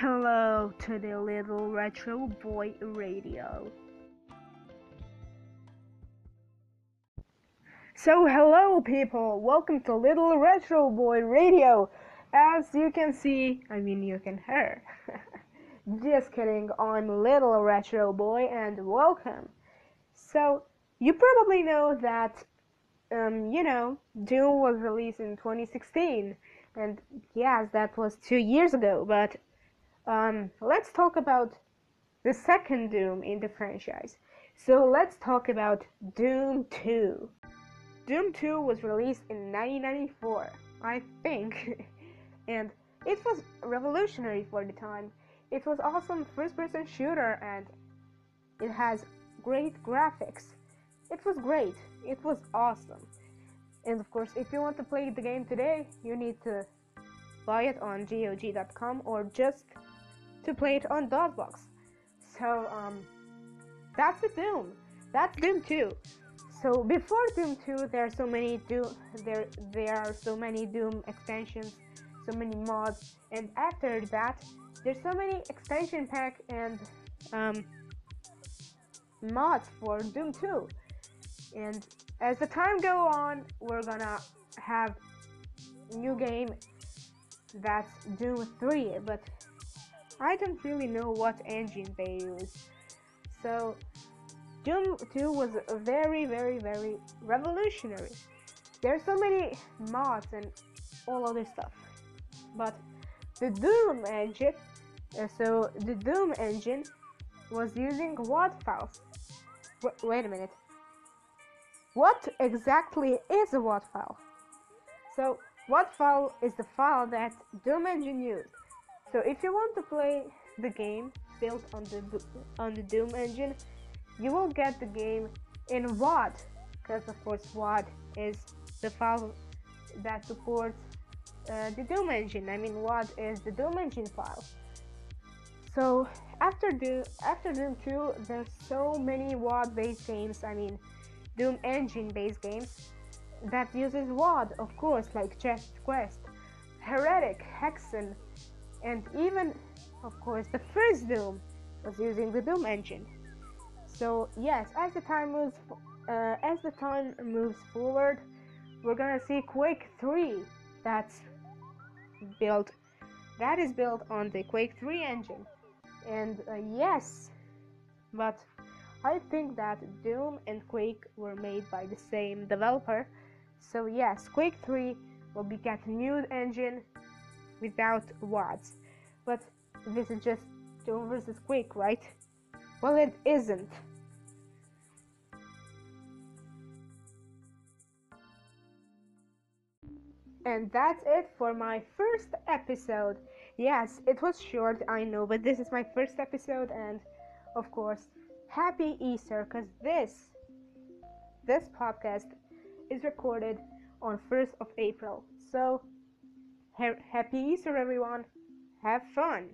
Hello to the little retro boy radio. So, hello people, welcome to Little Retro Boy Radio. As you can see, I mean, you can hear. Just kidding, I'm Little Retro Boy and welcome. So, you probably know that, um, you know, Doom was released in 2016, and yes, that was two years ago, but um, let's talk about the second Doom in the franchise. So let's talk about Doom 2. Doom 2 was released in 1994, I think, and it was revolutionary for the time. It was awesome first person shooter and it has great graphics. It was great. It was awesome. And of course, if you want to play the game today, you need to buy it on GOG.com or just to play it on DOSBox. So um, that's the Doom. That's Doom 2. So before Doom 2, there are so many Doom there there are so many Doom extensions, so many mods, and after that, there's so many expansion pack and um, mods for Doom 2. And as the time go on, we're gonna have new game that's Doom 3, but I don't really know what engine they use. So Doom 2 was very, very, very revolutionary. There's so many mods and all other stuff. But the Doom engine, uh, so the Doom engine was using WAD files. W wait a minute. What exactly is a WAD file? So WAD file is the file that Doom engine used. So if you want to play the game built on the on the Doom engine, you will get the game in WAD, because of course WAD is the file that supports uh, the Doom engine. I mean WAD is the Doom engine file. So after Doom after Doom 2, there's so many WAD based games. I mean Doom engine based games that uses WAD, of course, like Chex Quest, Heretic, Hexen, and even, of course, the first Doom was using the Doom engine. So yes, as the time moves, uh, as the time moves forward, we're gonna see Quake 3 that's built, that is built on the Quake 3 engine. And uh, yes, but I think that Doom and Quake were made by the same developer. So yes, Quake 3 will be get a new engine without WADs. But this is just Doom versus Quake, right? Well, it isn't. And that's it for my first episode. Yes, it was short, I know, but this is my first episode, and of course, happy Easter, because this, this podcast is recorded on 1st of April. So, happy Easter, everyone! Have fun!